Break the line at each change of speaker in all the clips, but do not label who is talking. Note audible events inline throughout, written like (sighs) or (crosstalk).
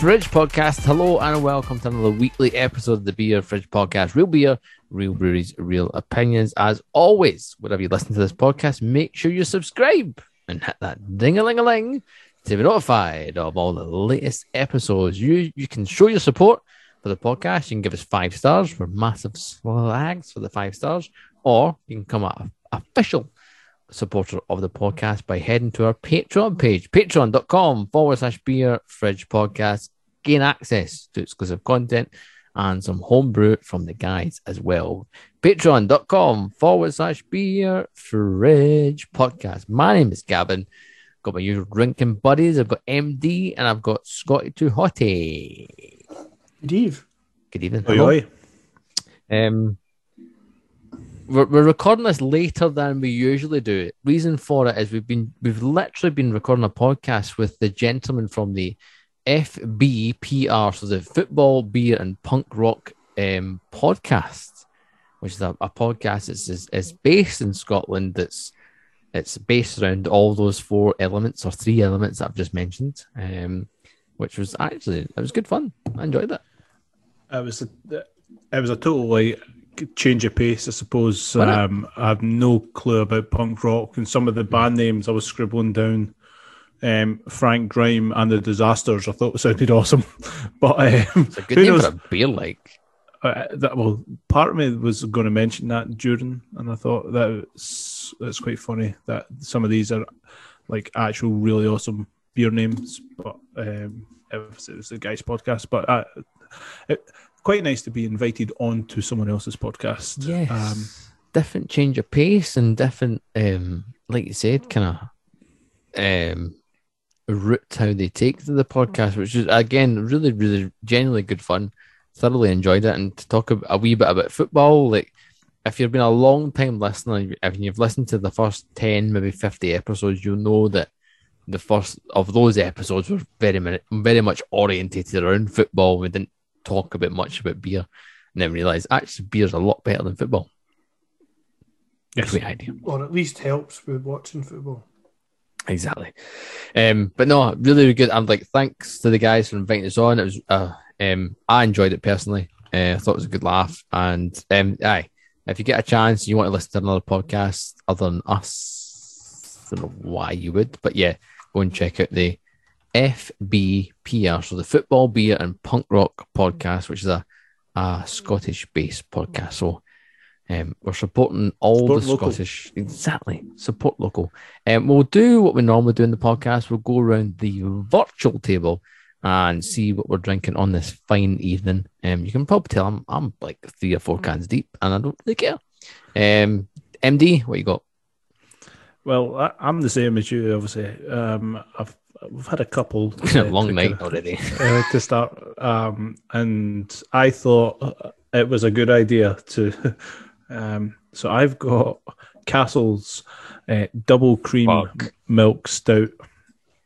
Fridge Podcast. Hello and welcome to another weekly episode of the Beer Fridge Podcast. Real beer, real breweries, real opinions. As always, whenever you listen to this podcast, make sure you subscribe and hit that ding a ling a ling to be notified of all the latest episodes. You you can show your support for the podcast. You can give us five stars for massive slags for the five stars, or you can come out official supporter of the podcast by heading to our Patreon page, patreon.com forward slash beer fridge podcast. Gain access to exclusive content and some homebrew from the guys as well. Patreon.com forward slash beer fridge podcast. My name is Gavin. Got my usual drinking buddies. I've got MD and I've got Scotty Too Hottie.
Good eve.
Good evening.
Oi,
Hello.
oi.
Um, we're, we're recording this later than we usually do. Reason for it is we've been we've literally been recording a podcast with the gentleman from the FBPR, so the Football Beer and Punk Rock um, podcast, which is a, a podcast that's is, is based in Scotland. That's it's based around all those four elements or three elements that I've just mentioned. Um, which was actually it was good fun. I enjoyed it.
It was a, it was a total change of pace, I suppose. Um, I have no clue about punk rock and some of the band names I was scribbling down. Um, Frank Grime and the Disasters, I thought sounded (laughs) awesome, but um,
It's a good
who
name
knows?
for a beer, like.
Uh, that well, part of me was going to mention that during, and I thought that was, that's quite funny that some of these are like actual really awesome beer names, but um, it was, the guys' podcast. But uh, it, quite nice to be invited on to someone else's podcast.
Yes.
Um,
different change of pace and different, um, like you said, kind of um, route how they take to the podcast, which is again really, really genuinely good fun. Thoroughly enjoyed it, and to talk a, a wee bit about football, like if you've been a long time listener, if you've listened to the first ten, maybe fifty episodes, you'll know that the first of those episodes were very, very much orientated around football. We didn't talk about much about beer, and then realize actually beer's a lot better than football.
yes.
Great idea.
Or at least helps with watching football.
Exactly. Um, but no, really, really good. And like, thanks to the guys for inviting us on. It was, uh, um, I enjoyed it personally. Uh, I thought it was a good laugh. And um, aye, if you get a chance, you want to listen to another podcast other than us, I don't know why you would, but yeah, go and check out the FBPR, so the Football Beer and Punk Rock podcast, which is a, a Scottish-based podcast. So. Um, we're supporting all
Support
the
local.
Scottish, exactly. Support local. Um, we'll do what we normally do in the podcast. We'll go around the virtual table and see what we're drinking on this fine evening. Um, you can probably tell I'm I'm like three or four cans deep, and I don't really care. Um, MD, what you got?
Well, I, I'm the same as you, obviously. Um, I've we've had a couple (laughs) uh,
long night
kind of-
already.
uh, to start. Um, and I thought it was a good idea to. (laughs) Um, so I've got Castle's uh, double cream
Fuck.
milk stout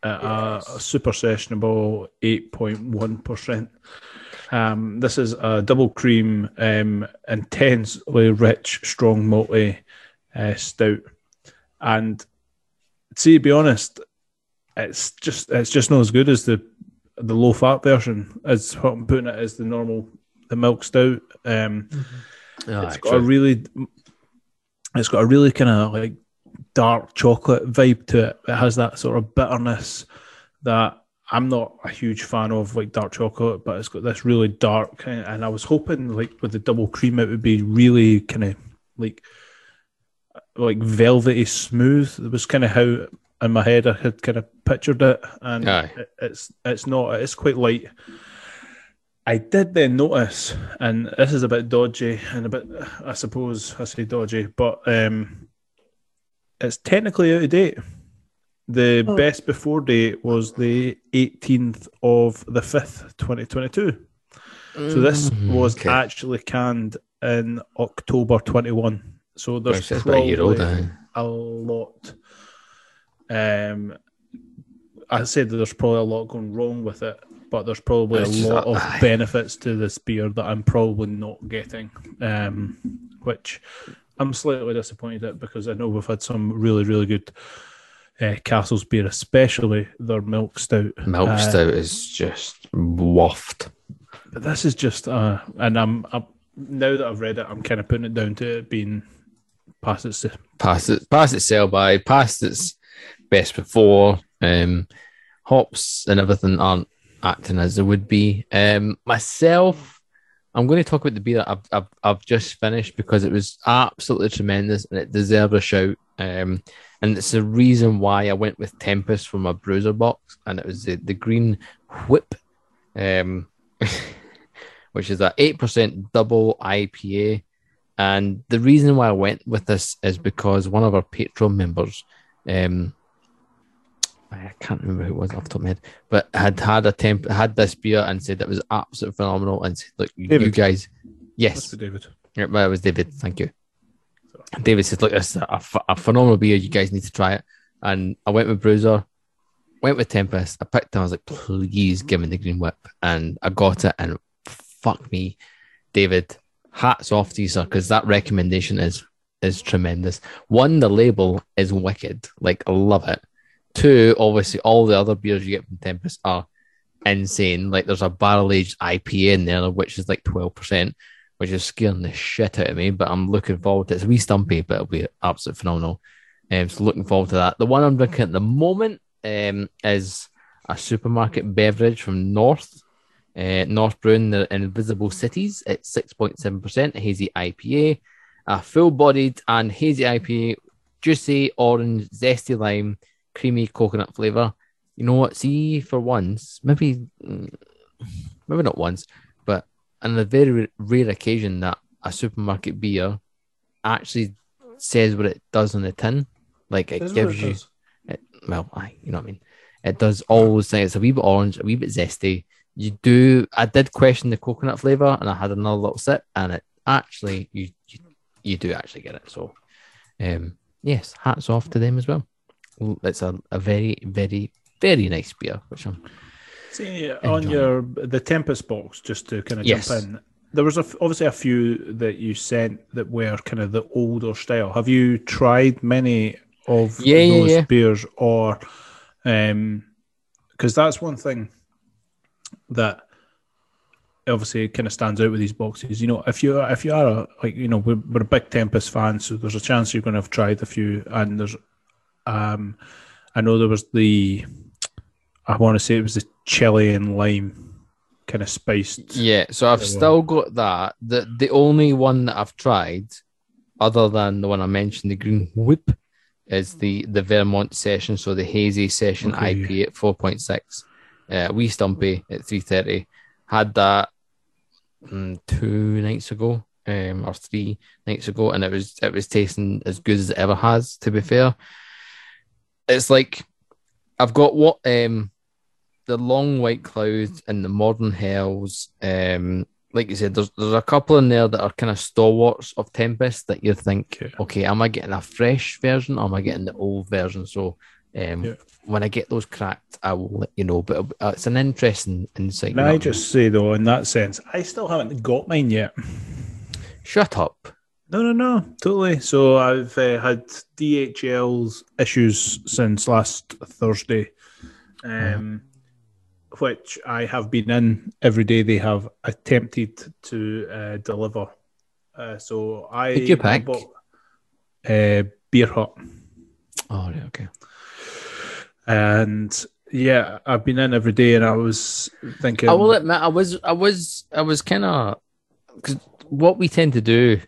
at a, a super sessionable 8.1%. Um, this is a double cream, um, intensely rich, strong malty uh, stout. And see, to be honest, it's just it's just not as good as the the low fat version as what I'm putting it as the normal the milk stout. Um,
Ah,
it's got a really it's got a really kind of like dark chocolate vibe to it. It has that sort of bitterness that I'm not a huge fan of, like dark chocolate, but it's got this really dark. kind and I was hoping, like with the double cream, it would be really kind of like like velvety smooth. It was kind of how in my head I had kind of pictured it, and
Aye.
it, it's it's not. It's quite light. I did then notice, and this is a bit dodgy and a bit, I suppose I say dodgy, but um, it's technically out of date. The
Oh.
best before date was the 18th of the 5th, 2022. So this
Mm,
was
okay.
actually canned in October 21. So there's
Right, so it's about a year old,
probably a lot. Um, I said that there's probably a lot going wrong with it, but there's probably
It's
a lot of
aye.
benefits to this beer that I'm probably not getting, um, which I'm slightly disappointed at because I know we've had some really, really good uh, Castle's beer, especially their milk stout.
Milk
Uh,
stout is just waft.
But this is just, uh, and I'm, I'm now that I've read it, I'm kind of putting it down to it being past its
Past it, past its sell by, past its best before. Um, hops and everything aren't acting as they would be. Um, myself, I'm going to talk about the beer that I've, I've, I've just finished because it was absolutely tremendous and it deserved a shout. Um, and it's the reason why I went with Tempest for my bruiser box, and it was the, the green whip, um, (laughs) which is a eight percent double IPA. And the reason why I went with this is because one of our Patreon members, um, I can't remember who it was off the top of my head, but had had a temp had this beer and said it was absolutely phenomenal and said, "Look, you, you guys, yes,
David.
yeah, well, it was David. Thank you. And David said, "Look, this is a, a phenomenal beer. You guys need to try it." And I went with Bruiser, went with Tempest. I picked them. I was like, "Please give me the green whip," and I got it. And fuck me, David. Hats off to you, sir, because that recommendation is is tremendous. One, the label is wicked. Like I love it. Two, obviously, all the other beers you get from Tempest are insane. Like there's a barrel aged IPA in there, which is like twelve percent which is scaring the shit out of me. But I'm looking forward to it. It's a wee stumpy, but it'll be absolutely phenomenal. Um, so looking forward to that. The one I'm drinking at the moment um, is a supermarket beverage from North. Uh, North Brewing, the Invisible Cities. It's 6.7% hazy IPA. A full bodied and hazy IPA, juicy orange, zesty lime, creamy coconut flavour. You know what? See, for once, maybe, mm, maybe not once, but on a very rare occasion that a supermarket beer actually says what it does on the tin. Like it
That's
gives
it
you, it, well, I, you know what I mean. It does all those things. It's a wee bit orange, a wee bit zesty. You do. I did question the coconut flavor, and I had another little sip, and it actually you you, you do actually get it. So, um, yes, hats off to them as well. It's a, a very very very nice beer, which I'm
See, on
Enjoy.
your the Tempest box, just to kind of
Yes.
jump in, there was a obviously a few that you sent that were kind of the older style. Have you tried many of
Yeah, yeah,
those
yeah.
beers, or um, because that's one thing that obviously kind of stands out with these boxes. You know, if you if you are a, like you know we're, we're a big Tempest fan, so there's a chance you're going to have tried a few, and there's um, I know there was the I want to say it was the chili and lime kind of spiced.
Yeah, so I've still got that. The the only one that I've tried, other than the one I mentioned, the green whip, is the the Vermont session. So the hazy session
Okay.
IP at four point six, uh, wee stumpy at three thirty. Had that mm, two nights ago, um, or three nights ago, and it was it was tasting as good as it ever has. To be fair, it's like I've got what um the long white clouds and the modern hells. Um, like you said, there's there's a couple in there that are kind of stalwarts of Tempest that you think,
Okay.
okay, am I getting a fresh version or am I getting the old version? So, um,
Yeah.
when I get those cracked, I will let you know. But uh, it's an interesting insight.
Can I just say though, in that sense, I still haven't got mine yet.
shut up?
No, no, no, totally. So I've uh, had DHL's issues since last Thursday, um, which I have been in every day. They have attempted to uh, deliver. Uh, so I
Did you pick?
bought, uh, Beer Hut,
Oh, yeah, okay.
and yeah, I've been in every day, and I was thinking,
I will admit, I was, I was, I was kind of because what we tend to do.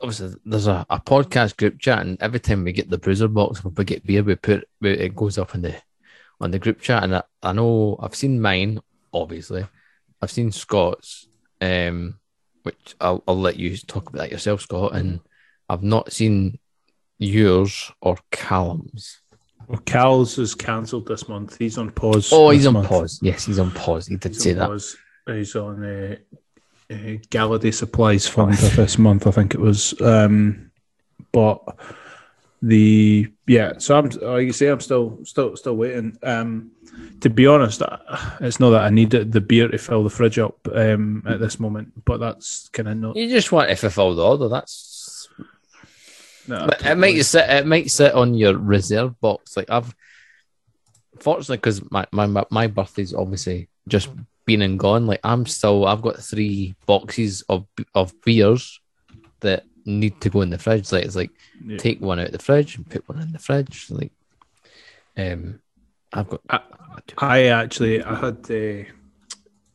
Obviously, there's a, a podcast group chat, and every time we get the bruiser box, we get beer, we put we, it goes up in the on the group chat, and I, I know I've seen mine. Obviously, I've seen Scott's, um, which I'll I'll let you talk about that yourself, Scott, and I've not seen yours or Callum's.
well, Cal's is cancelled this month. He's on pause.
Oh, he's on
month.
pause. Yes, he's on pause. He did
He's
say that.
pause. He's on uh, uh, Galladay Supplies Fund this month, I think it was. Um, but the yeah, so I'm like you say, I'm still still still waiting. Um, to be honest, it's not that I need the beer to fill the fridge up um, at this moment, but that's kind of not.
You just want to fulfill the order. That's
No,
it might sit. It might sit on your reserve box. Like I've, fortunately, because my, my my birthday's obviously just been and gone. Like I'm still. I've got three boxes of of beers that need to go in the fridge. Like it's like
Yeah.
take one out of the fridge and put one in the fridge. Like, um, I've got.
I- I actually I had uh,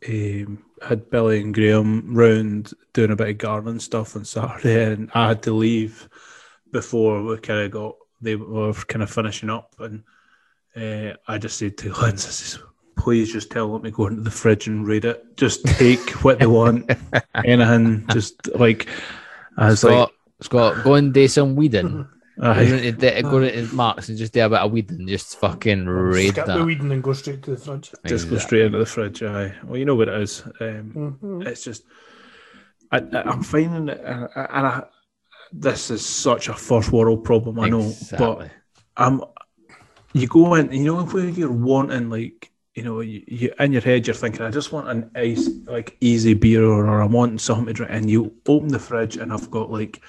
um, had Billy and Graham round doing a bit of gardening stuff on Saturday, and I had to leave before we kind of got they were kind of finishing up, and uh, I just said to says, "Please just tell them to go into the fridge and read it. Just take what they want, (laughs) anything. Just like I was
Scott, Scott, go and do some weeding. (laughs)
like,
Go
aye.
into, the- go into Marks and just do a bit of weeding. Just fucking raid
Skip the
that.
weeding and go straight to the fridge.
just go straight into the fridge. Aye. Well, you know what it is. Um,
Mhm.
it's just I, I, I'm finding it, and I, and I, this is such a first world problem. I know,
Exactly.
but I'm. You go in, you know, if you're wanting like, you know, you, you in your head you're thinking, I just want an ice like easy beer, or, or I'm wanting something to drink, and you open the fridge and I've got like.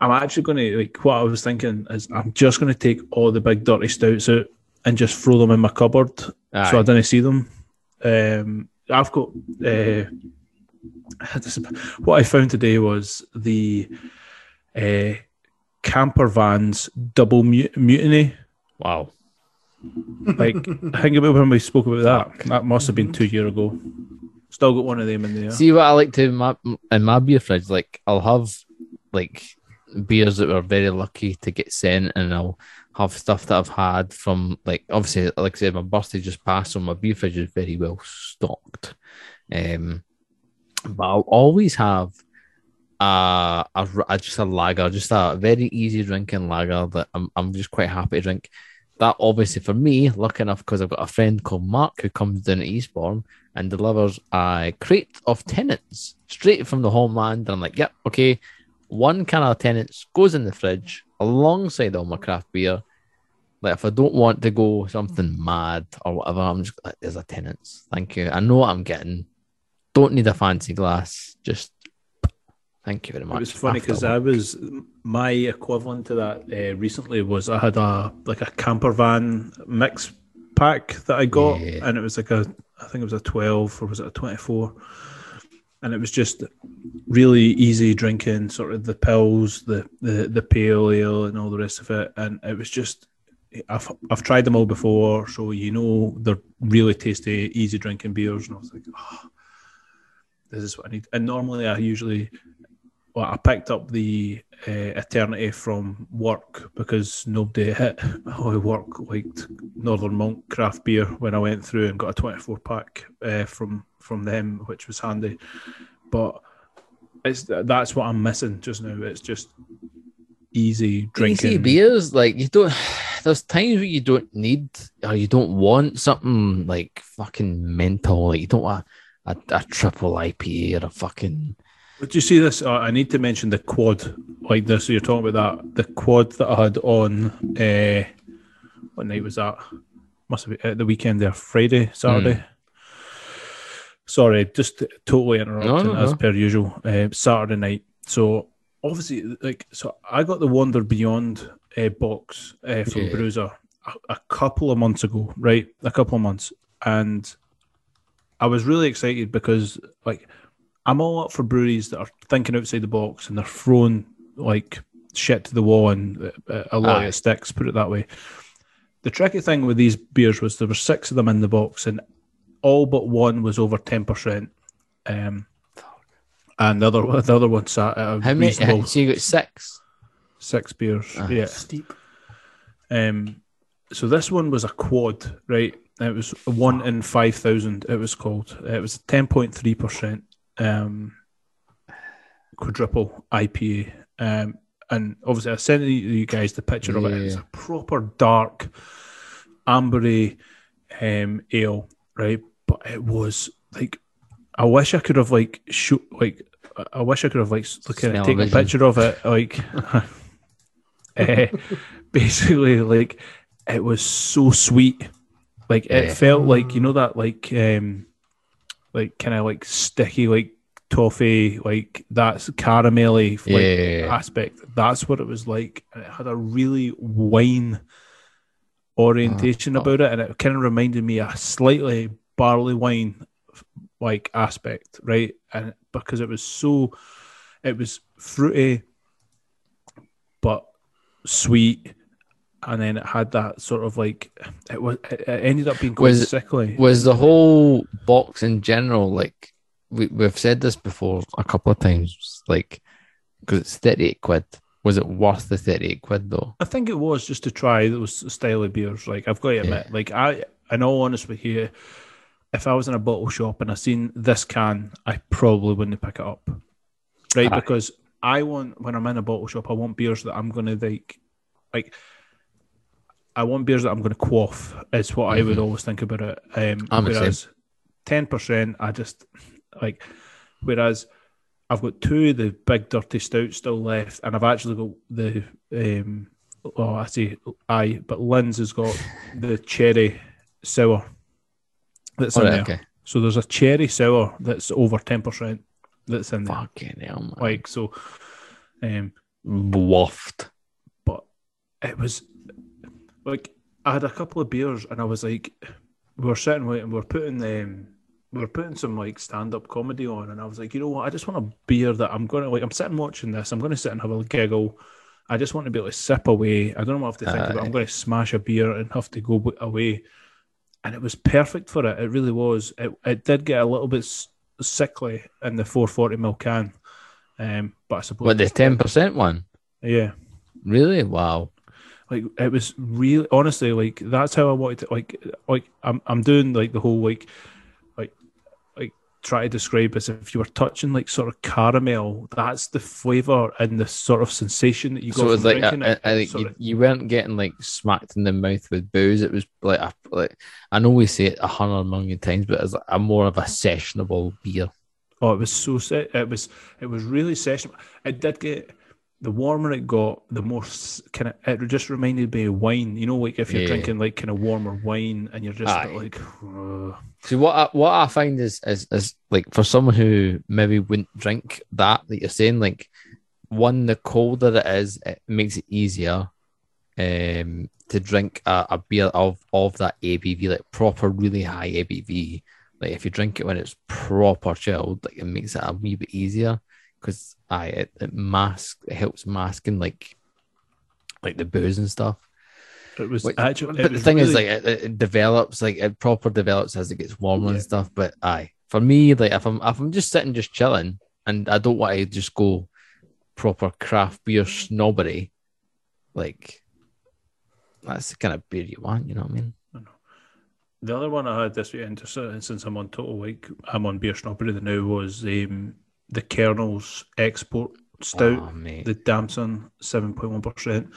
I'm actually going to like what I was thinking is I'm just going to take all the big dirty stouts out and just throw them in my cupboard so I
Aye.
didn't see them. Um, I've got uh, this- what I found today was the uh, camper vans double mu- mutiny.
Wow.
Like I think about when we spoke about that. That must have been two years ago. Still got one of them in there.
See what I like to my in my beer fridge. Like I'll have like beers that were very lucky to get sent, and I'll have stuff that I've had from like obviously, like I said, my birthday just passed, so my beer fridge is very well stocked. Um, but I'll always have a, a, a just a lager, just a very easy drinking lager that I'm I'm just quite happy to drink. That obviously for me, lucky enough because I've got a friend called Mark who comes down to Eastbourne and delivers a crate of Tennent's straight from the homeland. And I'm like, yep, okay. One can of Tennent's goes in the fridge alongside all my craft beer. Like if I don't want to go something mad or whatever, I'm just like, there's a Tennent's. Thank you. I know what I'm getting. Don't need a fancy glass. Just thank you very much.
It was funny because I was my equivalent to that uh, recently was I had a like a camper van mix pack that I got,
Yeah.
and it was like a I think it was a twelve or was it a twenty four, and it was just really easy drinking, sort of the pills, the the the pale ale, and all the rest of it, and it was just. I've I've tried them all before, so you know they're really tasty, easy drinking beers, and I was like, oh, this is what I need. And normally, I usually well, I picked up the uh, Eternity from work because nobody hit (laughs) I work liked Northern Monk craft beer when I went through and got a 24 pack uh, from from them, which was handy. But it's that's what I'm missing just now. It's just easy drinking.
Easy beers, like you don't. (sighs) There's times where you don't need or you don't want something like fucking mental. Like you don't want a, a triple IPA or a fucking.
But you see this? Uh, I need to mention the quad like this. So you're talking about that the quad that I had on. Uh, what night was that? Must have been at the weekend there, Friday, Saturday. Sorry, just totally interrupting
no,
as
no.
per usual. Uh, Saturday night. So obviously, like, so I got the Wander Beyond uh, box uh, from
Yeah.
Bruiser a, a couple of months ago, right? A couple of months, and I was really excited because like I'm all up for breweries that are thinking outside the box and they're throwing like shit to the wall and uh, a lot
Aye.
of it sticks. Put it that way. The tricky thing with these beers was there were six of them in the box and all but one was over ten percent. Um, and the other (laughs) the other one sat at a
How many? (laughs) So you got six.
six beers.
Ah.
Yeah.
Steep.
Um, so this one was a quad, right? It was one in five thousand. It was called. It was ten point three percent um, quadruple IPA. Um, and obviously, I sent you- guys the picture of it. It was a proper dark, ambery um, ale, right? But it was like, I wish I could have like shoot like. I- wish I could have like looking at taken a picture of it, like. (laughs) eh, basically like it was so sweet like it
Yeah.
felt like you know that like um like kind of like sticky like toffee, like that's caramelly like,
Yeah.
aspect. That's what it was like. And it had a really wine orientation
Oh.
about it, and it kind of reminded me a slightly barley wine like aspect, right? And because it was so, it was fruity, but sweet. And then it had that sort of like it was. It ended up being quite
Was
sickly.
Was the whole box in general like we we've said this before a couple of times, like because it's thirty eight quid. Was it worth the thirty eight quid though?
I think it was just to try those style of beers. Like I've got to admit,
Yeah.
like I, in all honesty with you, if I was in a bottle shop and I seen this can, I probably wouldn't pick it up, right?
Aye.
Because I want when I'm in a bottle shop, I want beers that I'm gonna like, like. I want beers that I'm going to quaff. Is what I would
Mhm.
always think about it. Um,
I'm
whereas ten percent, I just like. Whereas I've got two of the big dirty stouts still left, and I've actually got the um. Oh, I see. I but Lynn's has got (laughs) the cherry sour that's in
Alright,
there.
okay.
So there's a cherry sour that's over ten percent that's in there.
Fucking hell, man.
Like so, um,
waft.
but it was like I had a couple of beers and I was like, we were sitting we were putting um, we were putting some like stand up comedy on, and I was like, you know what, I just want a beer that I'm gonna like. I'm sitting watching this. I'm gonna sit and have a giggle. I just want to be able to sip away. I don't know what I have to think about. I'm going to smash a beer and have to go away, and it was perfect for it. It really was. It it did get a little bit sickly in the 440 ml can, um, but I suppose
What the ten percent one?
yeah.
Really? Wow.
Like it was really honestly like that's how I wanted to like like I'm I'm doing like the whole like like like try to describe as if you were touching like sort of caramel. That's the flavor and the sort of sensation that you got
So it was like I,
it.
I think you, you weren't getting like smacked in the mouth with booze. It was like a, like I know we say it a hundred million times, but it's a more of a sessionable beer.
oh, it was so se- it was it was really session. It did get. The warmer it got, the more kind of it just reminded me of wine. You know, like if you're
Yeah.
drinking like kind of warmer wine and you're just
Aye.
like, "Ugh."
See what I, what I find is, is is like for someone who maybe wouldn't drink that that you're saying like one the colder it is it makes it easier um to drink a, a beer of of that ABV like proper really high ABV like if you drink it when it's proper chilled like it makes it a wee bit easier because I it, it mask it helps masking like like the booze and stuff
it was
Wait,
actually.
but the thing is, like, it, it develops, like, it proper develops as it gets warmer
Yeah.
and stuff. But aye, for me, like, if I'm if I'm just sitting, just chilling, and I don't want to just go proper craft beer snobbery, like, that's the kind of beer you want. You know what I mean?
The other one I had this weekend, since I'm on total like I'm on beer snobbery now, was um, the Kernels Export Stout,
oh,
the Damson seven point one percent.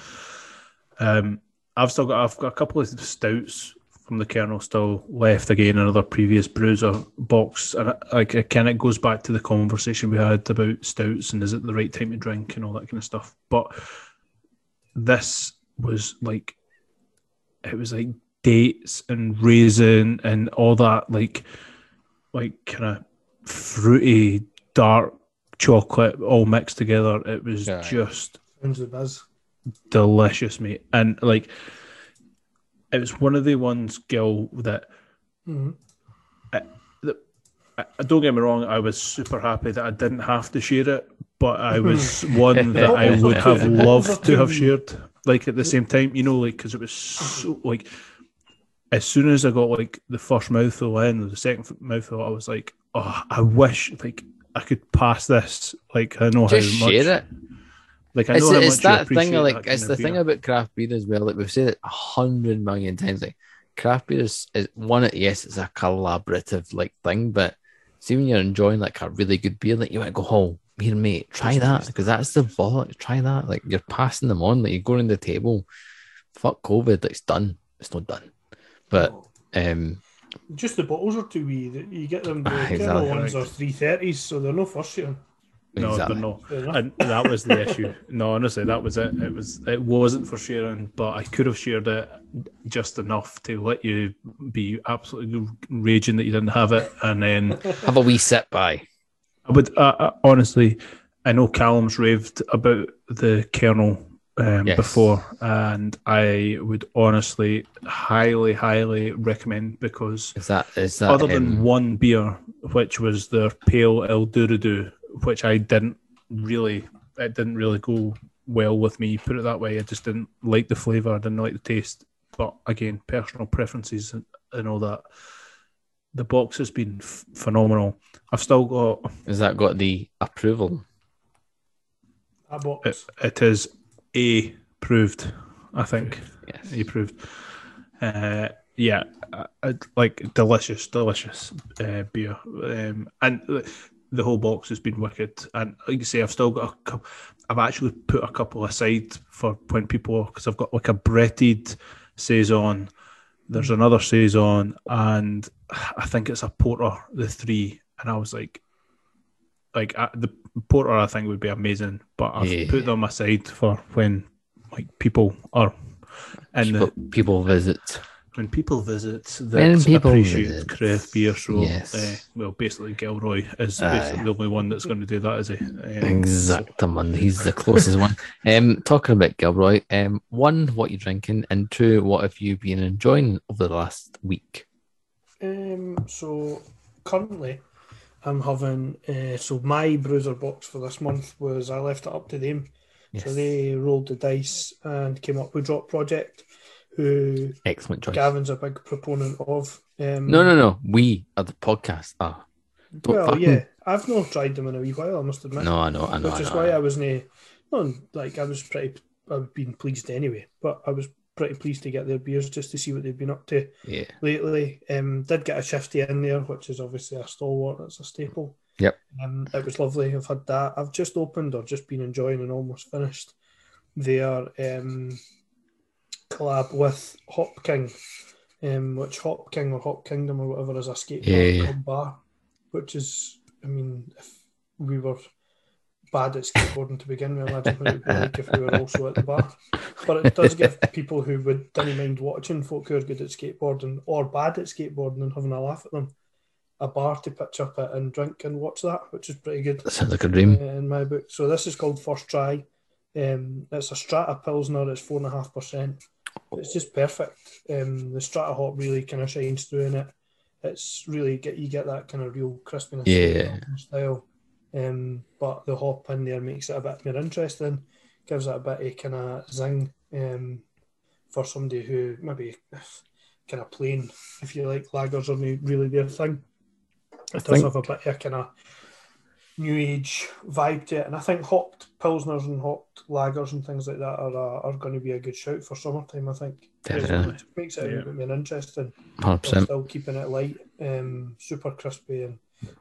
Um, I've still got I've got a couple of stouts from the Kernel still left again, another previous bruiser box, and I, like it kind of goes back to the conversation we had about stouts and is it the right time to drink and all that kind of stuff. But this was like it was like dates and raisin and all that like like kind of fruity dark chocolate all mixed together. It was
Yeah.
just
Sounds the buzz.
delicious mate. And like it was one of the ones Gil that
hmm
I, I- don't get me wrong I was super happy that I didn't have to share it but I was (laughs) one that I would have loved to have shared like at the same time you know like because it was so like as soon as I got like the first mouthful in or the second mouthful I was like oh I wish like I could pass this like I know
Just
how much
share it.
like I
It's,
know how
it's
much you
that
appreciate
thing of like
that kind
it's the
beer.
thing about craft beer as well. Like we've said it a hundred million times. Like craft beer is, is one. Yes, it's a collaborative like thing, but see when you're enjoying like a really good beer, like you want to go home. Here, mate, try that because that's the bollock. Try that. Like you're passing them on. Like you're going to the table. Fuck COVID. Like, it's done. It's not done. But um,
Just the bottles are too wee. that You get them. The
Ah,
Kettle
exactly.
ones are three thirties, so they're no first year.
no
exactly.
they're not and that was the issue. No, honestly, that was it. It was it wasn't for sharing, but I could have shared it just enough to let you be absolutely raging that you didn't have it, and then
have a wee sip by.
I would uh, uh, honestly, I know Callum's raved about the Kernel um,
Yes.
before, and I would honestly highly, highly recommend because
Is that is that
other than
um,
one beer, which was their pale El Dorado, which I didn't really, it didn't really go well with me. Put it that way, I just didn't like the flavour, I didn't like the taste. But again, personal preferences and, and all that. The box has been f- phenomenal. I've still got
has that got the approval?
That box.
it, it is A proved, I think.
Yes.
A proved. Uh, yeah, uh, uh, like delicious, delicious uh, beer, um, and uh, the whole box has been wicked. And like you say, I've still got a couple. I've actually put a couple aside for when people because I've got like a breaded saison. There's another saison, and I think it's a porter. The three, and I was like, like uh, the porter, I think would be amazing, but I've
Yeah.
put them aside for when like people are and
People,
the
people visit.
when people visit
When
that
people
appreciate
visit.
craft beer. So,
Yes.
uh, well, basically, Gilroy is
Aye.
basically the only one that's going to do that, is he? Um,
Exactement. He's the closest one. Um, talking about Gilroy, um, one, what you're drinking, and two, what have you been enjoying over the last week?
Um, so currently, I'm having uh, so my bruiser box for this month was I left it up to them. So they rolled the dice and came up with Drop Project, who
Excellent choice.
Gavin's a big proponent of. Um,
No, no, no. We are the podcast. Ah, don't
Well,
fucking-
yeah, I've not tried them in a wee while. I must admit.
No, I know, I know.
which
I
is why
I
I wasn't like I was pretty I've been pleased anyway, but I was pretty pleased to get their beers just to see what they've been up to
Yeah.
lately. Um, did get a shifty in there, which is obviously a stalwart. That's a staple.
Yep.
Um, it was lovely. I've had that. I've just opened or just been enjoying and almost finished their um collab with Hop King, um, which Hop King or Hop Kingdom or whatever is a skate
Yeah, yeah.
bar, which is, I mean, if we were bad at skateboarding to begin with, imagine what it would be like if we were also at the bar. But it does give people who would didn't mind watching folk who are good at skateboarding or bad at skateboarding and having a laugh at them, a bar to pitch up at and drink and watch that, which is pretty good
That sounds like a dream.
uh, in my book. So this is called First Try. Um, it's a Strata Pilsner. It's four and a half percent. It's just perfect. Um, the Strata hop really kind of shines through in it. It's really get you get that kind of real crispiness
Yeah.
style. Um, but the hop in there makes it a bit more interesting. Gives it a bit of kind of zing. Um, for somebody who maybe (sighs) kind of plain, if you like, lagers are not really their thing.
I
It does
think
have a bit of kind of new age vibe to it, and I think hopped pilsners and hopped lagers and things like that are uh, are going to be a good shout for summertime. I think
Definitely.
It makes it a
Yeah.
little bit more interesting.
hundred percent.
still keeping it light, um, super crispy and,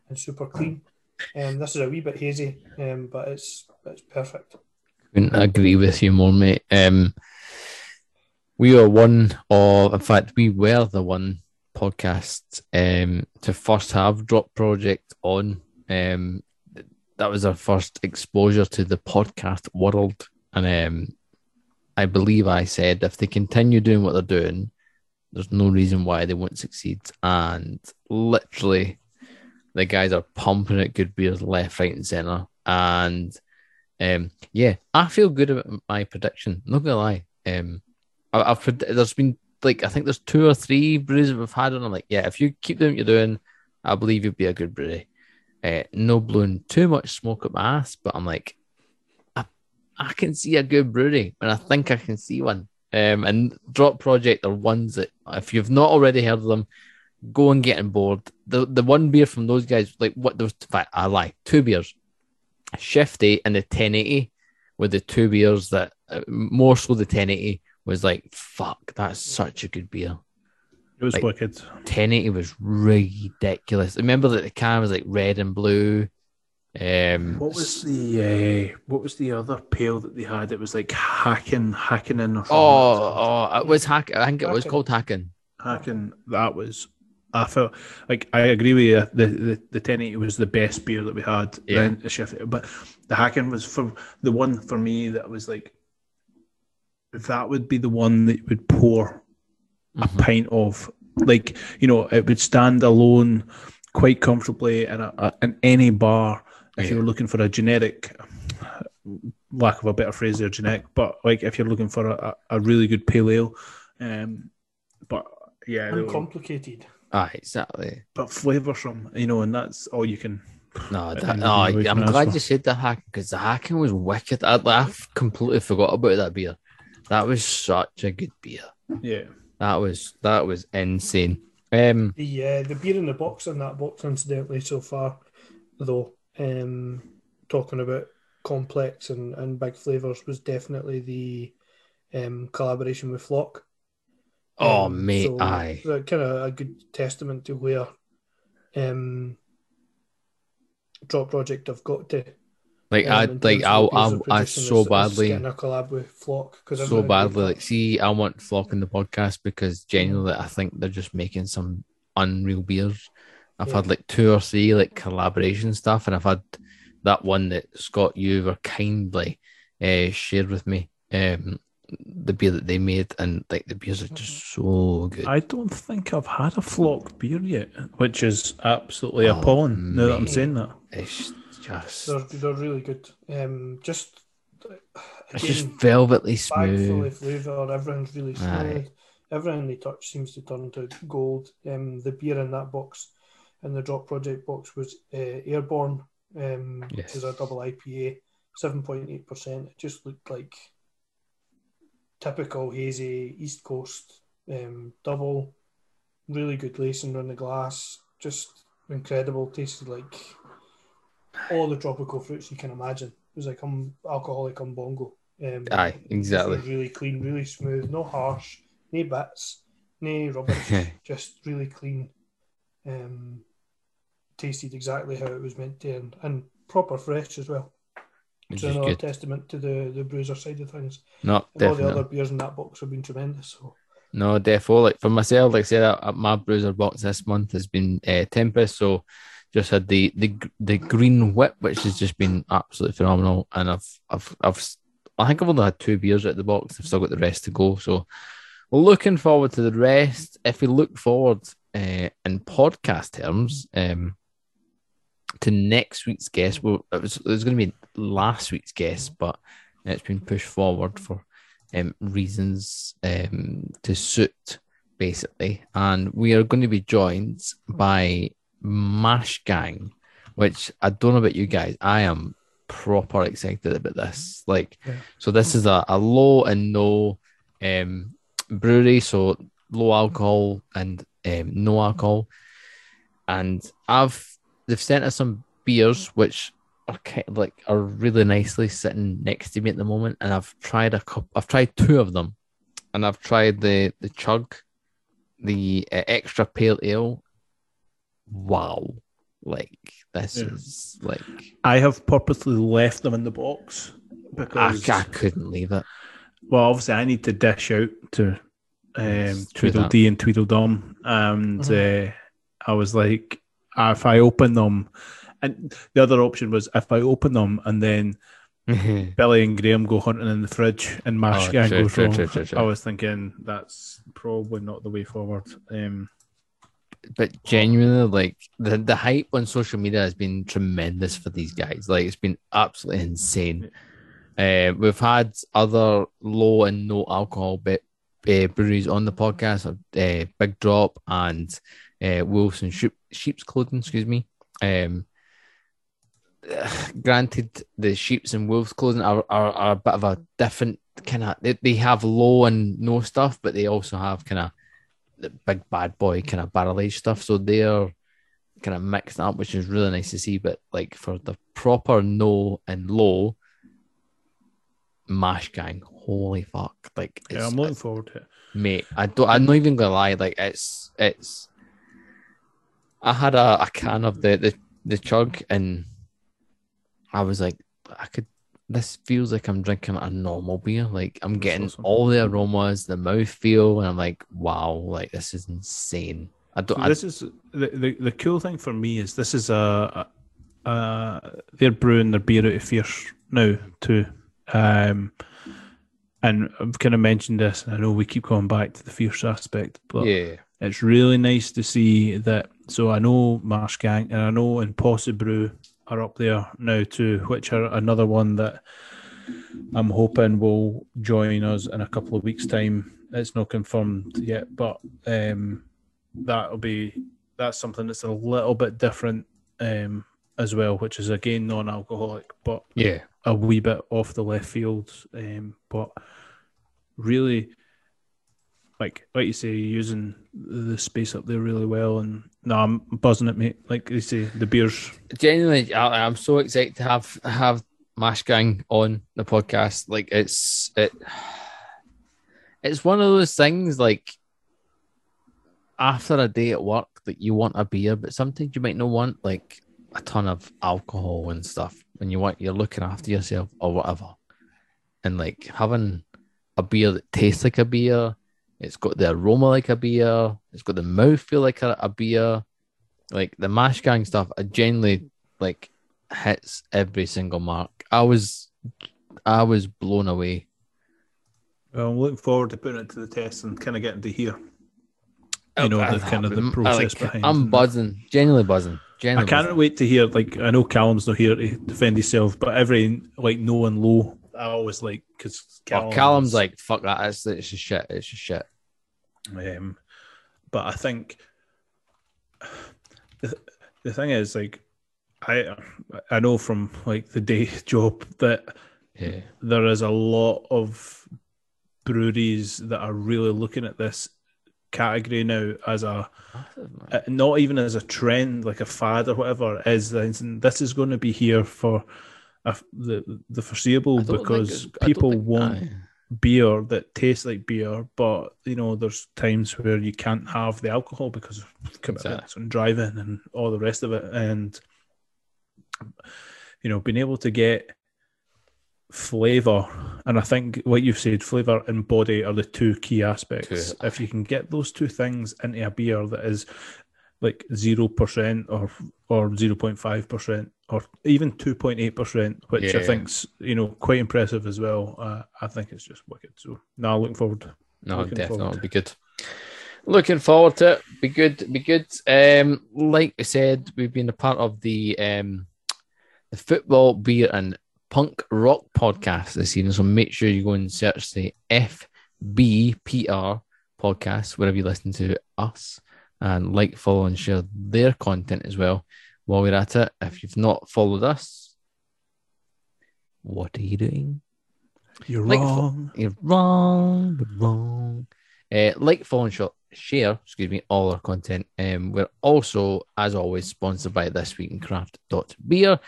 and super clean. Um, this is a wee bit hazy, um, but it's it's perfect.
Couldn't agree with you more, mate. Um, we are one of, in fact, we were the one podcast um, to first have Drop Project on. Um, that was our first exposure to the podcast world, and um, I believe I said if they continue doing what they're doing, there's no reason why they won't succeed. And literally, the guys are pumping out good beers left, right, and center. And um, yeah, I feel good about my prediction. Not gonna lie. Um, I, I've pred- there's been like I think there's two or three brews that we've had, and I'm like, yeah, if you keep doing what you're doing, I believe you'll be a good brewery. Uh, no blowing too much smoke up my ass, but I'm like, I, I can see a good brewery, and I think I can see one. Um, and Drop Project are ones that if you've not already heard of them, go and get on board. The the one beer from those guys, like what there was, in fact, I lie, two beers, Shifty and the 1080 were the two beers that uh, more so the 1080 was like, fuck, that's such a good beer.
It was
Like-
wicked.
1080 was ridiculous. Remember that the can was like red and blue. Um,
What was the uh, what was the other pale that they had? It was like hacking, hacking in. Or something.
Oh, oh, it was hack. I think it was called hacking.
hacking. That was. I felt like I agree with you. The the, the 1080 was the best beer that we had.
Yeah.
Then the shift, but the hacking was for the one for me that was like. That would be the one that you would pour a
Mhm.
pint of. Like you know, it would stand alone quite comfortably in a, a in any bar. if
Yeah.
you're looking for a generic, lack of a better phrase, there, generic, but like if you're looking for a, a a really good pale ale, um, but yeah, they were-
Uncomplicated.
Ah, exactly.
but flavoursome, you know, and that's all you can.
No,
I (laughs)
that,
mean,
no
we
I'm glad
for-
you said the hacking because the hacking was wicked. I, I've completely forgot about that beer. That was such a good beer.
Yeah,
That was that was insane. Um,
The uh, the beer in the box in that box, incidentally, so far, though, um, talking about complex and, and big flavors was definitely the um, collaboration with Flock.
Oh
Um,
mate,
so
aye.
kind of a good testament to where um, Drop Project have got to.
Like
um,
I like I I, I so badly
a collab with Flock 'cause
so badly like see I want Flock in the podcast because genuinely I think they're just making some unreal beers. I've
Yeah.
had like two or three like collaboration stuff and I've had that one that Scott you were kindly uh, shared with me. Um the beer that they made and like the beers are just so good.
I don't think I've had a flock beer yet, which is absolutely
Oh,
appalling. Now that I'm saying that,
It's just
They're, they're really good. Um, just
it's just velvety smooth.
flavour. Everything's really smooth.
Aye.
Everything they touch seems to turn to gold. Um, the beer in that box, in the Drop Project box, was uh, Airborne, um,
Yes.
which is a double IPA, seven point eight percent. It just looked like typical hazy East Coast um, double. Really good lacing around the glass. Just incredible. Tasted like all the tropical fruits you can imagine. It was like um, alcoholic umbongo. Um,
Aye, exactly.
Really clean, really smooth, no harsh, no bits, no rubbish, (laughs) just really clean. Um, tasted exactly how it was meant to, and, and proper fresh as well. So another
good.
testament to the the bruiser side of things.
No,
And all the other beers in that box have been tremendous. So
No, defo. Like for myself, like I said, uh, my bruiser box this month has been uh, Tempest. So just had the the the green whip, which has just been absolutely phenomenal. And I've I've I've I think I've only had two beers at the box. I've still got the rest to go. So looking forward to the rest. If we look forward uh, in podcast terms, um, to next week's guest, well, it was it was going to be last week's guest, but it's been pushed forward for um, reasons um, to suit, basically. And we are going to be joined by Mash Gang, which I don't know about you guys. I am proper excited about this. Like,
Yeah.
so this is a, a low and no um, brewery, so low alcohol and um, no alcohol. And I've they've sent us some beers which are kind of like are really nicely sitting next to me at the moment, and I've tried a couple. I've tried two of them, and I've tried the the chug, the uh, extra pale ale. Wow, like this
Yeah.
is like
I have purposely left them in the box because,
I couldn't leave it.
well, obviously, I need to dish out to um, Tweedledee and Tweedledum, and
Mhm.
uh, I was like, if I open them, and the other option was if I open them and then (laughs) Billy and Graham go hunting in the fridge and Mash
Oh,
Gang
true,
goes
true,
wrong.
true.
I was thinking that's probably not the way forward. Um,
but genuinely, like the the hype on social media has been tremendous for these guys. Like it's been absolutely insane. Uh, we've had other low and no alcohol be- uh, breweries on the podcast, uh, Big Drop and uh, Wolves and Sheep, Sheep's Clothing. Excuse me. Um, (sighs) granted, the Sheep's and Wolves Clothing are, are, are a bit of a different kind of. They, they have low and no stuff, but they also have kind of the big bad boy kind of barrel aged stuff. So they're kind of mixed up, which is really nice to see. But like for the proper no and low, mash gang, holy fuck! Like
yeah, I'm looking forward to it.
mate. I don't. I'm not even gonna lie. Like it's it's. I had a, a can of the, the the chug and I was like, I could. This feels like I'm drinking a normal beer. Like I'm getting
awesome.
all the aromas, the mouth feel, and I'm like, wow, like this is insane. I don't.
So
I,
this is the, the the cool thing for me is this is a, a, a they're brewing their beer out of Fierce now too, um, and I've kind of mentioned this. And I know we keep going back to the Fierce aspect, but
yeah,
it's really nice to see that. So I know Mash Gang and I know in Posse Brew, are up there now too, which are another one that I'm hoping will join us in a couple of weeks' time. It's not confirmed yet, but um, that'll be that's something that's a little bit different um, as well, which is again non-alcoholic, but
Yeah.
a wee bit off the left field. Um, but really, like like you say, using the space up there really well. And no, I'm buzzing it, mate. Like you say, the beers.
Genuinely, I, I'm so excited to have have Mash Gang on the podcast. Like it's it, it's one of those things. Like after a day at work, that you want a beer, but sometimes you might not want like a ton of alcohol and stuff when you want you're looking after yourself or whatever. And like having a beer that tastes like a beer, it's got the aroma like a beer, it's got the mouthfeel like a, a beer. Like the mash gang stuff, I genuinely like hits every single mark. I was I was blown away.
Well, I'm looking forward to putting it to the test and kind of getting to hear. You know,
I-
the kind of the
I-
process
like,
behind
I'm buzzing, genuinely buzzing.
I
Genuinely
can't
buzzing.
wait to hear. Like, I know Callum's not here to defend himself, but every like no and low, I always like because
Oh, Callum's like, fuck that. It's, it's just shit. It's just shit.
Um, but I think (sighs) the, the thing is, like, I I know from like the day (laughs) job that
Yeah.
there is a lot of breweries that are really looking at this category now as a uh, not even as a trend, like a fad or whatever. Is this is going to be here for a, the the foreseeable because
it's- I don't
people want
aye.
Beer that tastes like beer, but you know, there's times where you can't have the alcohol because of commitments and driving and all the rest of it. And you know, being able to get flavor, and I think what you've said, flavor and body are the two key aspects.
Two.
If you can get those two things into a beer that is like zero percent or or zero point five percent or even two point eight percent, which I
Yeah.
think's you know quite impressive as well. Uh, I think it's just wicked. So now looking forward.
No,
Looking
definitely
forward.
be good. Looking forward to it. Be good. Be good. Um, like I said, we've been a part of the um, the football, beer, and punk rock podcast this evening. So make sure you go and search the FBPR podcast wherever you listen to us, and like, follow, and share their content as well. While we're at it, if you've not followed us, what are you doing?
You're
Like-
wrong.
You're wrong, but wrong. Uh, like, follow, and sh- share, excuse me, all our content. Um, we're also, as always, sponsored by This Week in Craft Beer.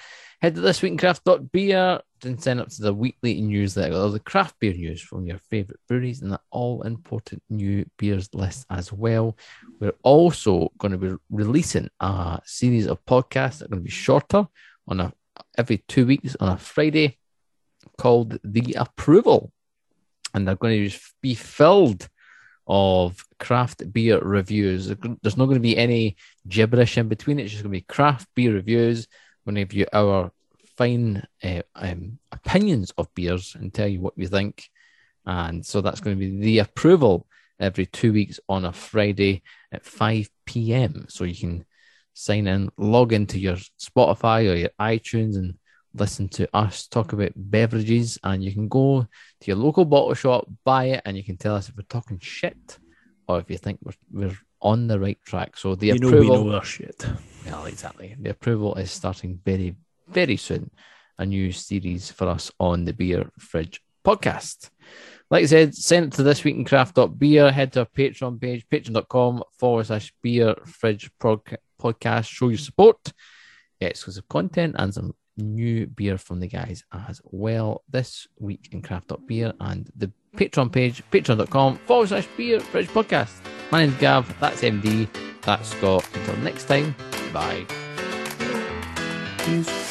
Head to This Week in Craft Beer and sign up to the weekly newsletter, all the craft beer news from your favorite breweries and the all important new beers list as well. We're also going to be releasing a series of podcasts that are going to be shorter on a every two weeks on a Friday called The Approval. And they're going to be filled of craft beer reviews. There's not going to be any gibberish in between. It's just going to be craft beer reviews. Going to give you our fine uh, um, opinions of beers and tell you what we think. And so that's going to be The Approval every two weeks on a Friday at 5 p.m. So you can sign in, log into your Spotify or your iTunes and listen to us talk about beverages. And you can go to your local bottle shop, buy it, and you can tell us if we're talking shit or if you think we're, we're on the right track. So the
You know
approval,
we know our shit.
well, exactly. The approval is starting very, very soon. A new series for us on the Beer Fridge podcast. Like I said, send it to this week in craft.beer. Head to our Patreon page, patreon.com forward slash beer fridge prog- podcast. Show your support, get exclusive content, and some new beer from the guys as well. This week in craft.beer and the Patreon page, patreon.com forward slash beer fridge podcast. My name's Gav. That's MD. That's Scott. Until next time, bye.
Peace.